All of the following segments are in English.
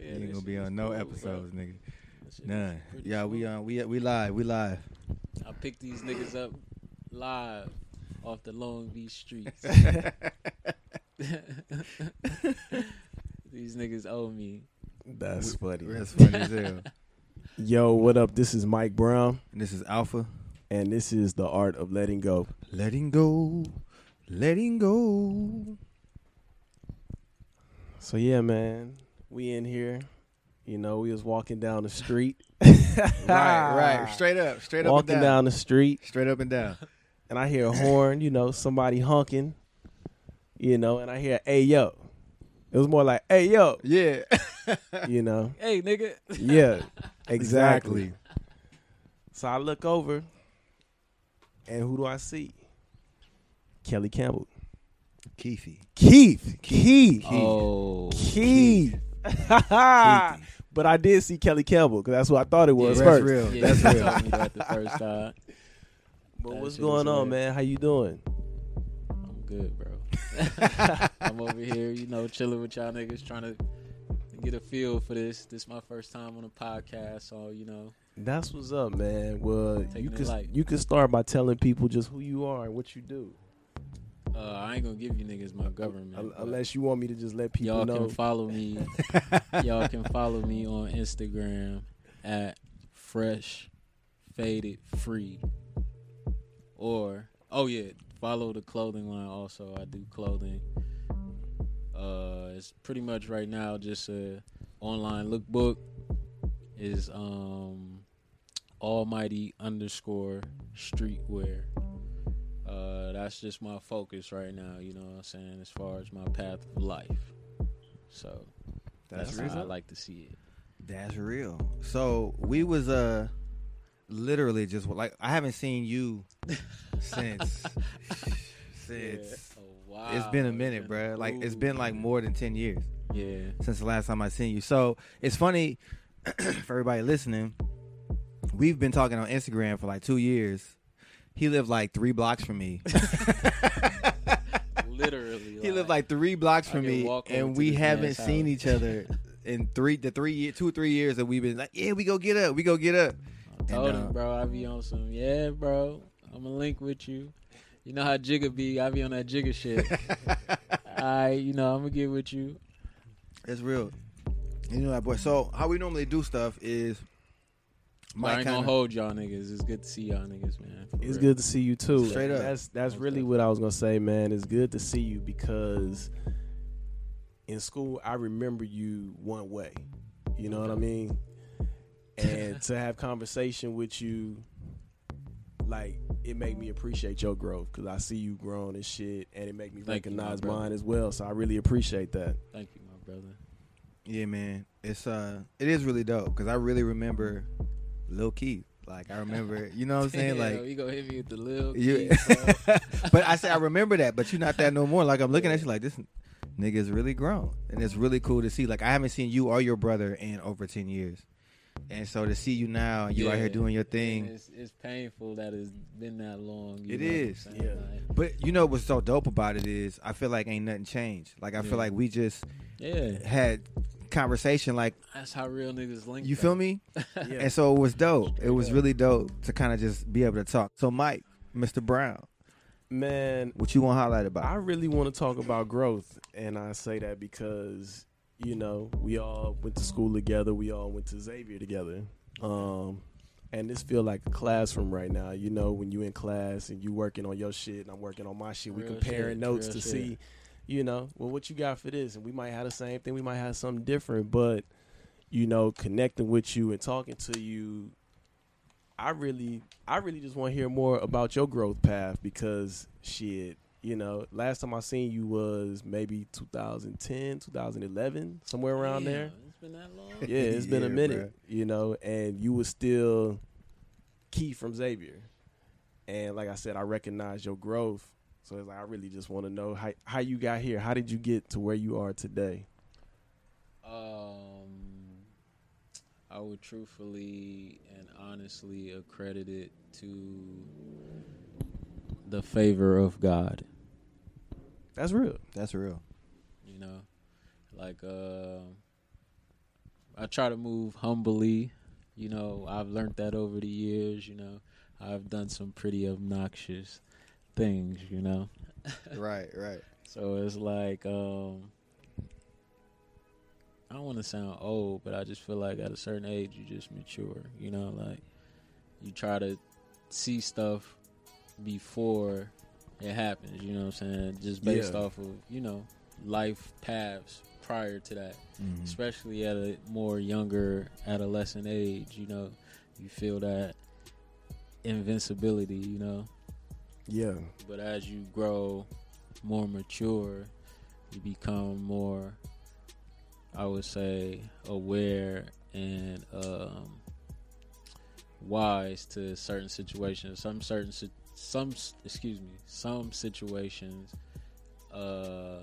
Yeah, you ain't gonna be on no cool, bro. episodes, nigga. That shit is None. pretty Yeah, we smooth. uh, we we live, we live. I picked these niggas up live off the Long Beach streets. these niggas owe me. That's funny. That's funny as hell. Yo, what up? This is Mike Brown, And this is Alfpha. and this is the art of letting go. Letting go, letting go. So yeah, man, we in here. You know, we was walking down the street. Right, right. Straight up, straight up walking and down. down. the street, Straight up and down. and I hear a horn. You know, somebody honking. You know, and I hear, "Hey yo." It was more like, "Hey yo," Yeah. you know. Hey, nigga. Yeah, exactly. So I look over, and who do I see? Kelly Campbell. Keithy. Keith. Keith. Oh. Keith. but I did see Kelly Campbell because that's what I thought it was Yeah, That's first. real. Yeah, That's real. told me the first time. But That what's going on, real. man? How you doing? I'm good, bro. I'm over here, you know, chilling with y'all niggas, trying to get a feel for this. This is my first time on a podcast, so you know, That's what's up, man. Well, Taking you it could you could start by telling people just who you are and what you do, uh, I ain't gonna give you niggas my government. Unless you want me to just let people y'all know. can follow me. y'all can follow me on Instagram at fresh faded free, or oh yeah, follow the clothing line. Also, I do clothing. Uh, it's pretty much right now just a online lookbook. Is um almighty underscore streetwear. That's just my focus right now. You know what I'm saying as far as my path of life. So That's, that's, real. how I like to see it. That's real. So we was uh literally just like I haven't seen you since since Oh, wow. it's been a minute, bruh. Like it's been like more than ten years Yeah. since the last time I seen you. So it's funny for everybody listening. We've been talking on Instagram for like two years. He lived like three blocks from me. Literally. he lived like three blocks from me, and we haven't seen house. each other in three the three year, two or three years that we've been like, yeah, we go get up, we go get up. I told and, uh, him, bro, I be on some, yeah, bro, I'm to link with you. You know how Jigga be. I be on that Jigga shit. I, you know, I'm to get with you. It's real. You know that boy. So how we normally do stuff is But I Mike ain't gonna hold y'all niggas. It's good to see y'all niggas, man. It's real. good to see you too. Straight up. That's that's Most really what I was gonna say, man. It's good to see you because in school I remember you one way. You know what I mean? And to have conversation with you, like it made me appreciate your growth because I see you growing and shit, and it made me Thank recognize brother. mine as well. So I really appreciate that. Thank you, my brother. Yeah, man. It's uh, it is really dope because I really remember Lil Keith. Like I remember, you know what I'm saying? Yeah, Like you going to hit me with the little you. Keith, bro. but I say I remember that, but you're not that no more. Like I'm looking at you like this nigga is really grown, and it's really cool to see. Like I haven't seen you or your brother in over ten years, and so to see you now, and you out here doing your thing. It's, it's painful that it's been that long. You It know is, yeah. Like, But you know what's so dope about it is I feel like ain't nothing changed. Like I Yeah. feel like we just yeah. had conversation. Like That's how real niggas link. you feel me? Yeah. And so it was dope. It was up. really dope to kind of just be able to talk. So Mike, Mr. Brown, Man, what you want to highlight about? I really want to talk about growth, and I say that because you know we all went to school together, we all went to Xavier together, um, and this feel like a classroom right now. You know, when you in class and you working on your shit, and I'm working on my shit, we Real comparing shit, notes to shit. see, you know, well what you got for this, and we might have the same thing, we might have something different, but you know, connecting with you and talking to you I really, I really just want to hear more about your growth path because shit, you know, last time I seen you was maybe 2010, 2011, somewhere around Damn, there. It's been that long. Yeah, it's been a Yeah, minute, you know, and you was still key from Xavier. And like I said, I recognize your growth. So it's like I really just want to know how how you got here. How did you get to where you are today? Um, I would truthfully and honestly accredit it to the favor of God. That's real. That's real. You know, like uh, I try to move humbly. You know, I've learned that over the years. You know, I've done some pretty obnoxious things. You know, right, right. so it's like um, I don't want to sound old, but I just feel like at a certain age you just mature. You know, like you try to see stuff before it happens. You know what I'm saying? Just based Yeah. off of you know life paths prior to that Mhm. especially at a more younger adolescent age you know you feel that invincibility you know Yeah. but as you grow more mature you become more i would say aware and um wise to certain situations some certain some excuse me some situations uh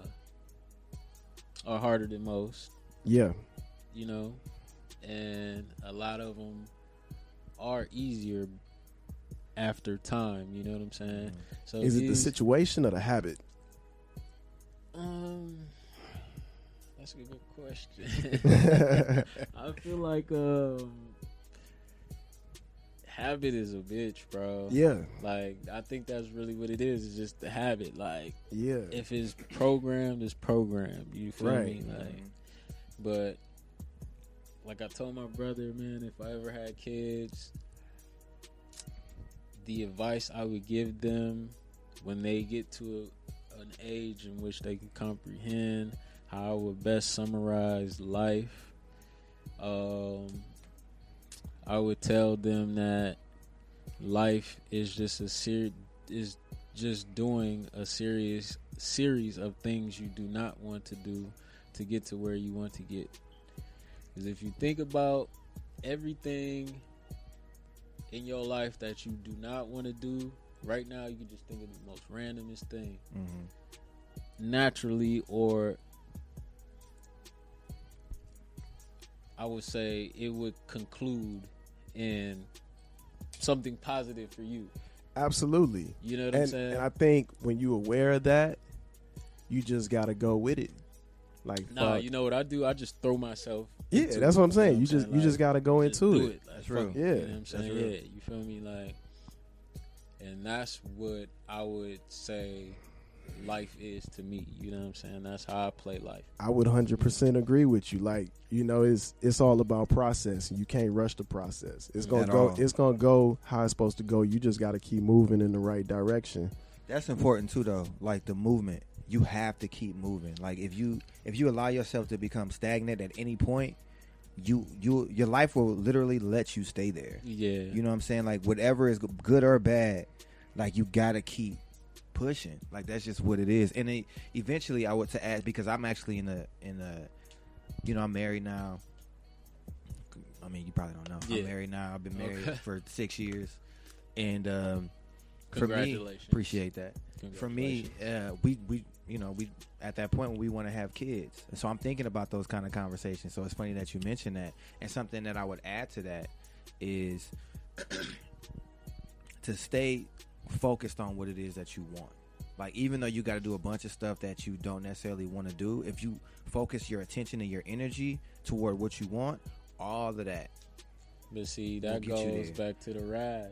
are harder than most Yeah. you know, and a lot of them are easier after time. You know what I'm saying? So Is it the situation or the habit? Um, that's a good question. I feel like um, habit is a bitch, bro. yeah. Like I think that's really what it is. It's just the habit. Like Yeah. if it's programmed, it's programmed. You feel Right. me? Like, but like I told my brother, man, if I ever had kids, the advice I would give them when they get to a, an age in which they can comprehend how I would best summarize life. Um, I would tell them that life is just a ser- is just doing a serious series of things you do not want to do to get to where you want to get. Because if you think about everything in your life that you do not want to do, right now you can just think of the most randomest thing. Mhm. Naturally, or I would say it would conclude in something positive for you. Absolutely. You know what I'm saying? and I think when you are aware of that, you just gotta go with it. Like Nah, fuck. you know what I do? I just throw myself. yeah, into that's what I'm saying. You know just you Like, just gotta go just into do it. Like, That's fuck real. Yeah. you know what I'm saying? real. Yeah, you feel me? Like, and that's what I would say life is to me. You know what I'm saying? That's how I play life. I would 100% agree with you. Like, you know, it's it's all about process. You can't rush the process. It's going At to go all. it's going to go how it's supposed to go. You just got to keep moving in the right direction. That's important too, though. Like the movement, you have to keep moving. Like if you if you allow yourself to become stagnant at any point, you you your life will literally let you stay there. Yeah. You know what I'm saying? Like whatever is good or bad, like you gotta keep pushing. Like that's just what it is. And it, eventually, I would to ask because I'm actually in a in a, you know, I'm married now. I mean, you probably don't know. Yeah. I'm married now. I've been married Okay. for six years, and um, for me, Congratulations. appreciate that. For me, uh, we we you know we at that point when we want to have kids, and so I'm thinking about those kind of conversations. So it's funny that you mentioned that, and something that I would add to that is to stay focused on what it is that you want. Like even though you got to do a bunch of stuff that you don't necessarily want to do, if you focus your attention and your energy toward what you want, all of that. But see, that goes back to the RAS.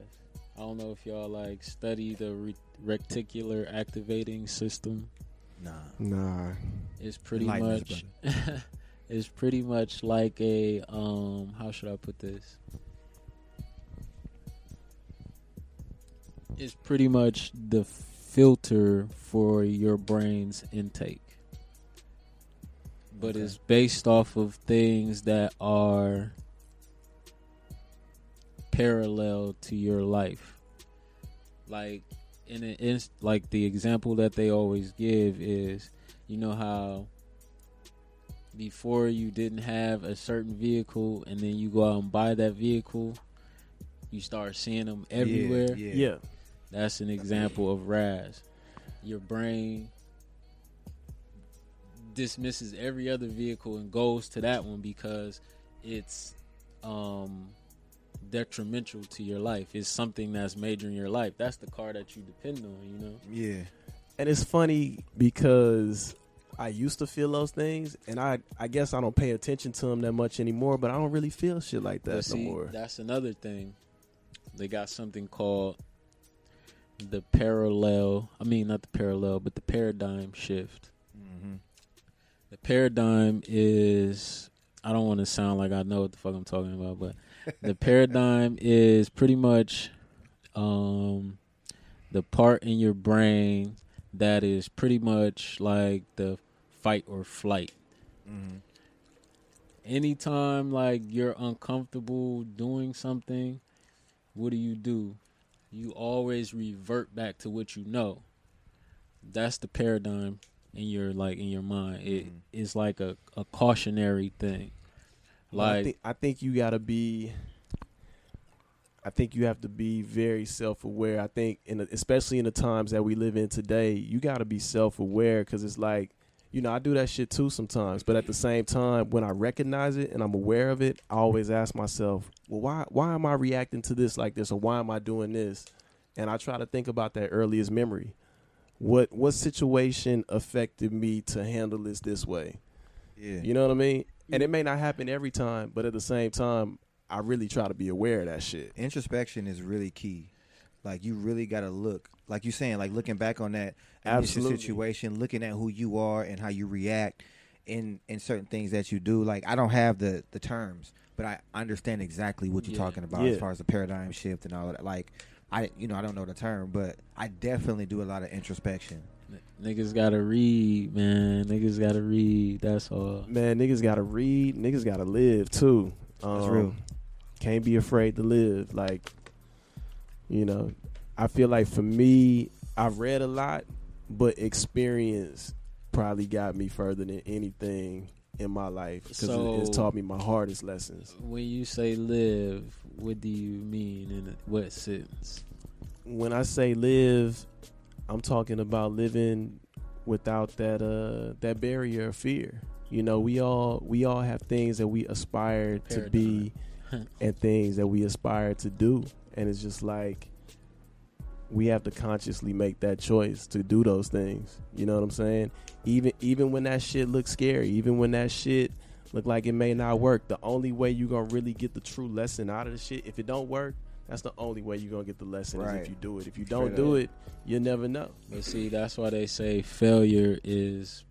I don't know if y'all like study the re- reticular activating system. Nah. Nah. It's pretty Enlighten much. it's pretty much like a um. How should I put this? It's pretty much the filter for your brain's intake, but Okay. it's based off of things that are parallel to your life. Like in an inst- like the example that they always give is, you know how before you didn't have a certain vehicle and then you go out and buy that vehicle, you start seeing them everywhere. Yeah. Yeah. That's an example of RAS. Your brain dismisses every other vehicle and goes to that one because it's um detrimental to your life. It's something that's major in your life. That's the car that you depend on, you know? Yeah. And it's funny because I used to feel those things, and I I guess I don't pay attention to them that much anymore. But I don't really feel shit like that But no more. that's another thing. They got something called the parallel. I mean, not the parallel, but the paradigm shift. hmm The paradigm is. I don't want to sound like I know what the fuck I'm talking about, but the paradigm is pretty much um, the part in your brain that is pretty much like the fight or flight. hmm anytime like you're uncomfortable doing something, what do you do? You always revert back to what you know. That's the paradigm in your like in your mind. It Mhm. is like a, a cautionary thing. Well, I Like think, I think you gotta be. I think you have to be very self aware. I think, in the, especially in the times that we live in today, you gotta be self aware because it's like, you know, I do that shit too sometimes. But at the same time, when I recognize it and I'm aware of it, I always ask myself, well, why why am I reacting to this like this, or why am I doing this? And I try to think about that earliest memory. What what situation affected me to handle this this way? Yeah. You know what I mean? And it may not happen every time, but at the same time, I really try to be aware of that shit. introspection is really key. Like you really got to look, like you're saying, like looking back on that initial Absolutely. situation, looking at who you are and how you react in in certain things that you do. Like I don't have the the terms, but I understand exactly what you're Yeah. talking about Yeah. as far as the paradigm shift and all of that. Like I, you know, I don't know the term, but I definitely do a lot of introspection. Niggas gotta read, man. Niggas gotta read. That's all. Man, niggas gotta read, niggas gotta live too. Um, That's real. Can't be afraid to live. Like, you know, I feel like for me, I've read a lot, but experience probably got me further than anything in my life because So- it, it's taught me my hardest lessons. When you say live, what do you mean in what sense? when I say live, I'm talking about living without that uh that barrier of fear. You know, we all we all have things that we aspire to be and things that we aspire to do. And it's just like we have to consciously make that choice to do those things. You know what I'm saying? Even even when that shit looks scary, even when that shit look like it may not work, the only way you gonna really get the true lesson out of the shit, if it don't work, that's the only way you're gonna get the lesson is if you do it. If you don't Straight do up. it, you'll never know. But see, that's why they say failure is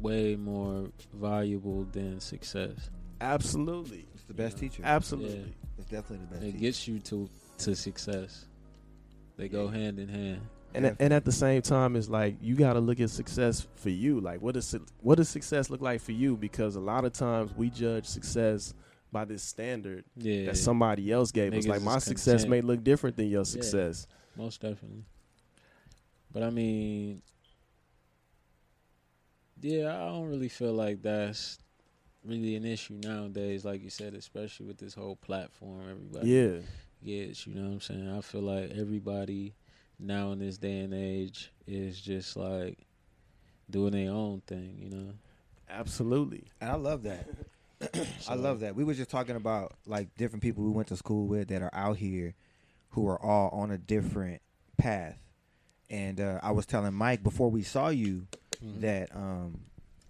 way more valuable than success. Absolutely. It's the best teacher. Absolutely. It's definitely the best. It teacher. gets you to to success. They go hand in hand. And at, and at the same time, it's like you got to look at success for you. Like, what does what does success look like for you? Because a lot of times we judge success by this standard Yeah, that somebody else gave us. Like, my success content. may look different than your success. most definitely. But I mean, yeah, I don't really feel like that's really an issue nowadays. Like you said, especially with this whole platform, everybody Yeah, gets. You know what I'm saying? I feel like everybody now in this day and age is just like doing their own thing. You know? absolutely. And I love that. I love that. We were just talking about like different people we went to school with that are out here who are all on a different path. And uh, I was telling Mike before we saw you Mhm. that um,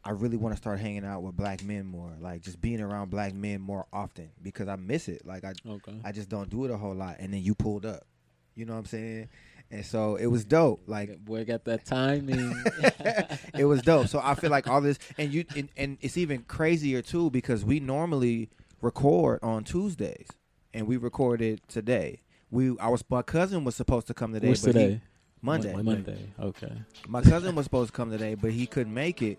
I really want to start hanging out with black men more, like just being around black men more often because I miss it. Like I, Okay. I just don't do it a whole lot. And then you pulled up, you know what I'm saying? And so it was dope. Like Boy, got that timing. it was dope. So I feel like all this, and you, and, and it's even crazier too because we normally record on Tuesdays, and we recorded today. We, I was, my cousin was supposed to come today, What's but he- today? Monday. Mon- Monday. Okay. My cousin was supposed to come today, but he couldn't make it.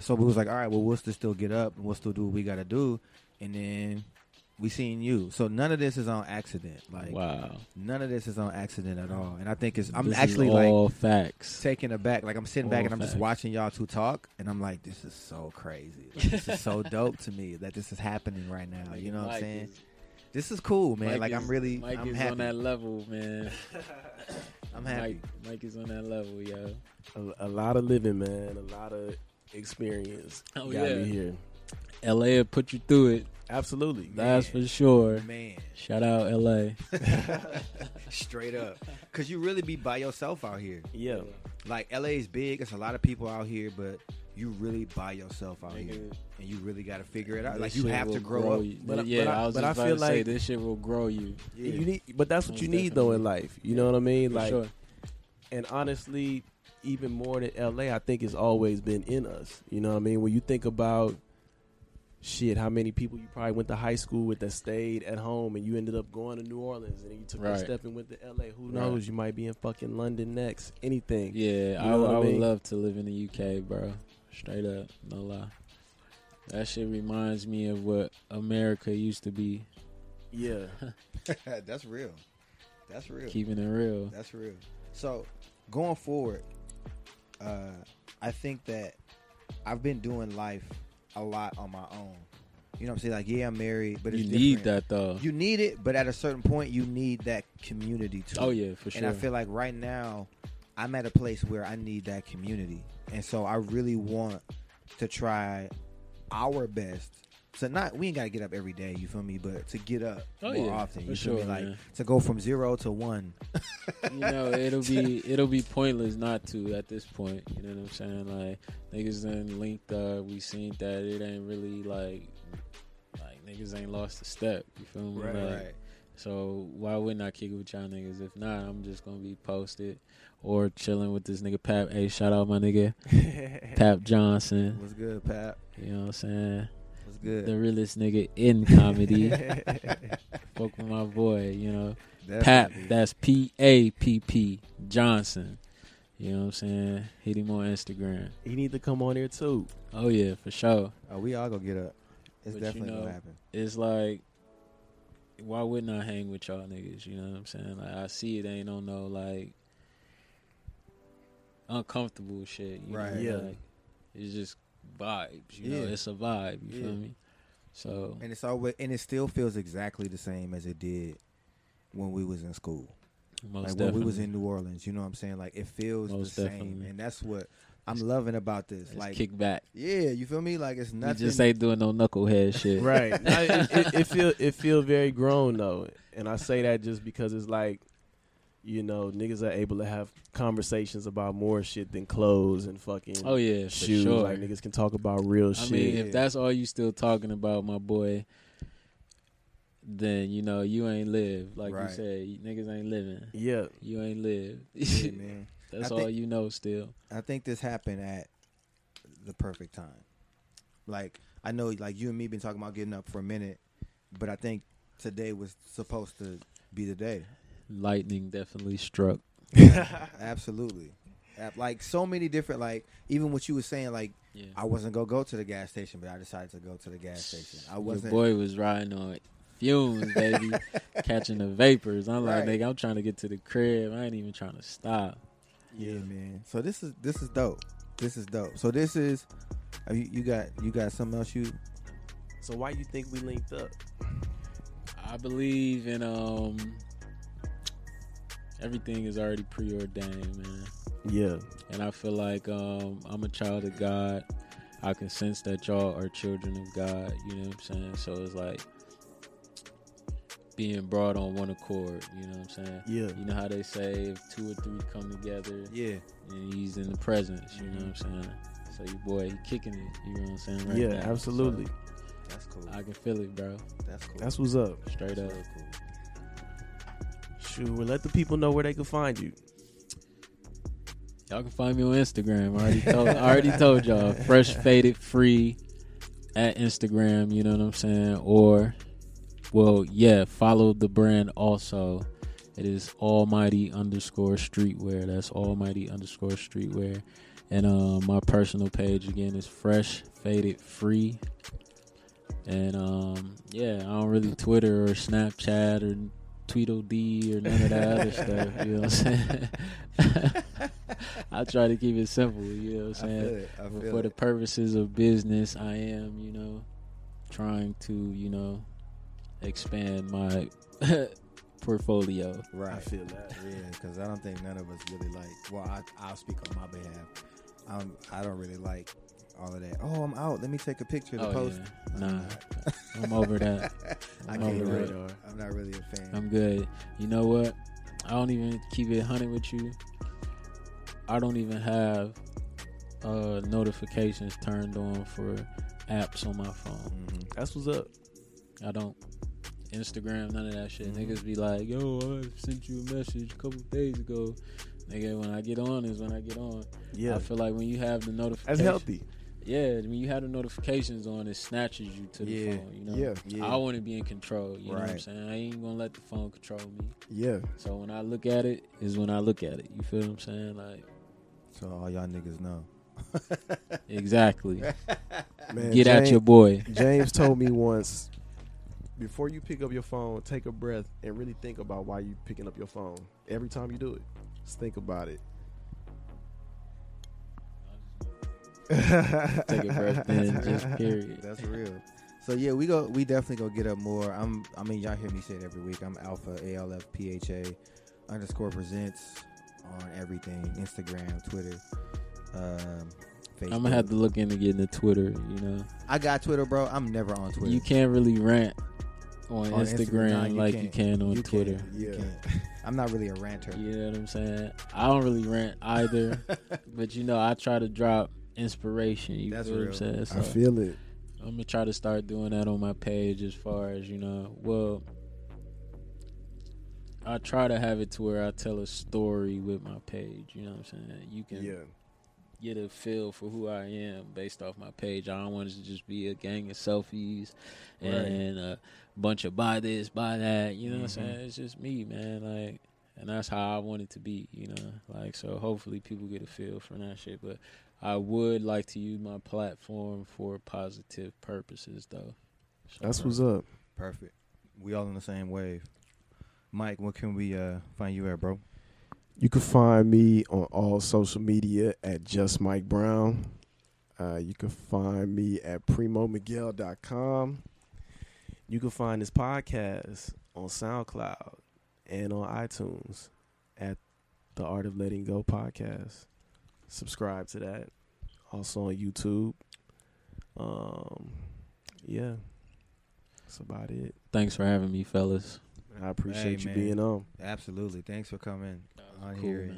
So we was like, all right, well, we'll still still get up and we'll still do what we got to do, and then we seen you. So none of this is on accident. Like wow. none of this is on accident at all. And I think it's, I'm This is actually like all facts. taken aback. Like I'm sitting back and I'm just watching y'all two talk, and I'm like, this is so crazy. Like, this is so dope to me that this is happening right now. You know what I'm saying? is- This is cool, man. Mike like is- I'm really, Mike I'm is happy. on that level, man. I'm happy. Mike, Mike is on that level, yo. A, a lot of living, man. A lot of experience. Oh, got yeah. me here. LA will put you through it. Absolutely. That's Man. for sure. Man, Shout out LA. straight up, because you really be by yourself out here. Yeah. Like LA is big. It's a lot of people out here, but you really by yourself out here, and you really got to figure it out. this Like you have to will grow, up. you. But I- yeah, but I- I was but just I about feel to say like- this shit will grow you. Yeah. You need, but that's what Most you need though in life. You know what I mean? For Like, sure. and honestly, even more than LA, I think it's always been in us. You know what I mean? When you think about shit, how many people you probably went to high school with that stayed at home and you ended up going to New Orleans and then you took that Right. step and went to LA. Who Right. knows? You might be in fucking London next. Anything. Yeah, I, know what I I would love to live in the UK, bro. Straight up, no lie. That shit reminds me of what America used to be. Yeah. That's real. That's real. Keeping it real. That's real. So, going forward, uh, I think that I've been doing life a lot on my own. You know what I'm saying? Like, yeah, I'm married, but you need different. that though. You need it, but at a certain point, you need that community too. oh yeah, for sure. And I feel like right now, I'm at a place where I need that community, and so I really want to try our best. So not we ain't gotta get up every day, you feel me? But to get up Oh, more yeah, often, you feel me? sure, Like man. to go from zero to one. you know, it'll be it'll be pointless not to at this point. You know what I'm saying? Like niggas done linked up. We seen that it ain't really like like niggas ain't lost a step. You feel me? Like, So why wouldn't I kick it with y'all niggas? If not, I'm just gonna be posted or chilling with this nigga Pap. Hey, shout out my nigga Pap Johnson. What's good, Pap? You know what I'm saying? What's good? The realest nigga in comedy. Fuck with my boy, you know. Pap, that's P A P P Johnson. You know what I'm saying? Hit him on Instagram. He need to come on here too. Oh yeah, for sure. Oh, we all gonna get up. It's But you definitely know- gonna happen. It's like why wouldn't I hang with y'all niggas? You know what I'm saying? Like I see it ain't on no like uncomfortable shit. You Right. Know? Yeah. Like, it's just vibes. You know, it's a vibe. You Yeah. feel me? So And it's always and it still feels exactly the same as it did when we was in school. most like definitely. when we was in New Orleans. You know what I'm saying? Like it feels Most the same, and that's what I'm loving about this. It's like, kick back. yeah, you feel me? Like it's You nothing. just ain't doing no knucklehead shit. Right. Now, it, it, it feel it feel very grown though, and I say that just because it's like, you know, niggas are able to have conversations about more shit than clothes and fucking Oh yeah, for shoes. sure. Like niggas can talk about real I shit. mean, if that's all you still talking about, my boy, then you know you ain't live. Like Right. you said, you niggas ain't living. yeah. You ain't live. yeah, man. that's I all you know. Still, I think this happened at the perfect time. Like I know, like you and me been talking about getting up for a minute, but I think today was supposed to be the day. Lightning definitely struck. Absolutely. Like so many different, like even what you were saying, like Yeah, I wasn't gonna go to the gas station, but I decided to go to the gas station. I wasn't. boy was riding on fumes, baby, catching the vapors. I'm like, Right. nigga, I'm trying to get to the crib. I ain't even trying to stop. Yeah, man. So this is this is dope. This is dope. So this is uh, you, you got you got something else you So why you think we linked up? I believe in um. Everything is already preordained, man. Yeah. and I feel like um, I'm a child of God. I can sense that y'all are children of God. You know what I'm saying? So it's like being brought on one accord. You know what I'm saying? Yeah. You know how they say if two or three come together, Yeah. and he's in the presence. You know what I'm saying? So your boy, he kicking it. You know what I'm saying? Right yeah, now. absolutely. That's cool. I can feel it, bro. That's cool. That's what's up. Straight That's up. real cool. Shoot, let the people know where they can find you. Y'all can find me on Instagram. I already told. I already told y'all. Fresh faded free at Instagram. You know what I'm saying? Or, well, yeah. Follow the brand also. It is Almighty underscore Streetwear. That's Almighty underscore Streetwear. And um, my personal page again is Fresh Faded Free. And um, yeah, I don't really Twitter or Snapchat or Tweedledee or none of that other stuff. You know what I'm saying? I try to keep it simple. You know what I I'm feel saying? it. I feel for it. the purposes of business, I am, you know, trying to, you know, expand my portfolio. Right. I feel that. Yeah, because I don't think none of us really like. Well, I, I'll speak on my behalf. Um, I don't really like all of that. Oh, I'm out. Let me take a picture of the Oh, post. yeah. Nah, I'm over that. I I'm can't over it. I'm not really a fan. I'm good. You know what? I don't even keep it hunting with you. I don't even have uh, notifications turned on for apps on my phone. Mhm. That's what's up. I don't. Instagram, none of that shit. Mhm. Niggas be like, yo, I sent you a message a couple days ago. Nigga, when I get on is when I get on. Yeah, I feel like when you have the notifications that's healthy. Yeah, when you have the notifications on, it snatches you to the Yeah. phone. You know, Yeah, Yeah. I want to be in control. You know what I'm saying? I ain't gonna let the phone control me. yeah. So when I look at it, is when I look at it. You feel what I'm saying? Like so all y'all niggas know. exactly. Man, Get at your boy. James told me once, before you pick up your phone, take a breath and really think about why you picking up your phone. Every time you do it, just think about it. Take a breath, then just period. That's real. So yeah, we go. We definitely go get up more. I'm. I mean, y'all hear me say it every week. I'm Alfpha A L F P H A underscore presents on everything: Instagram, Twitter, um, Facebook. I'm gonna have to look into getting the Twitter. You know, I got Twitter, bro. I'm never on Twitter. you can't really rant on, On Instagram, Instagram, nah, you like you can't. can on You Twitter. can't. You Yeah. can't. I'm not really a ranter. You know what I'm saying? I don't really rant either, but you know, I try to drop inspiration. You That's feel what. I'm saying? So I feel it. I'm gonna try to start doing that on my page as far as you know. Well, I try to have it to where I tell a story with my page. You know what I'm saying? You can Yeah, get a feel for who I am based off my page. I don't want it to just be a gang of selfies Right. and a bunch of buy this, buy that. You know what I'm Mhm. saying? It's just me, man. Like, and that's how I want it to be. You know, like so. Hopefully, people get a feel from that shit. But I would like to use my platform for positive purposes, though. So, that's what's up. Perfect. We all on the same wave. Mike, what can we uh, find you at, bro? You can find me on all social media at just Mike Brown. Uh, you can find me at primomiguel.com. You can find this podcast on SoundCloud and on iTunes at the Art of Letting Go podcast. Subscribe to that. Also on YouTube. Um, yeah, that's about it. Thanks for having me, fellas. I appreciate Hey, you man. being on. Absolutely. Thanks for coming on Cool, here.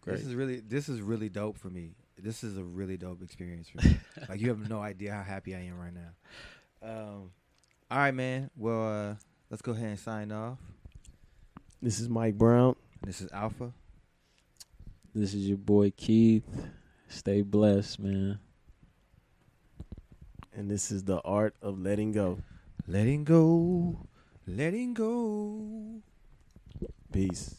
Great. This is really this is really dope for me. This is a really dope experience for me. like you have no idea how happy I am right now. Um, all right, man. Well, uh, let's go ahead and sign off. This is Mike Brown. This is Alfpha. This is your boy Keith. Stay blessed, man. and this is the art of letting go. Letting go. Letting go. Peace.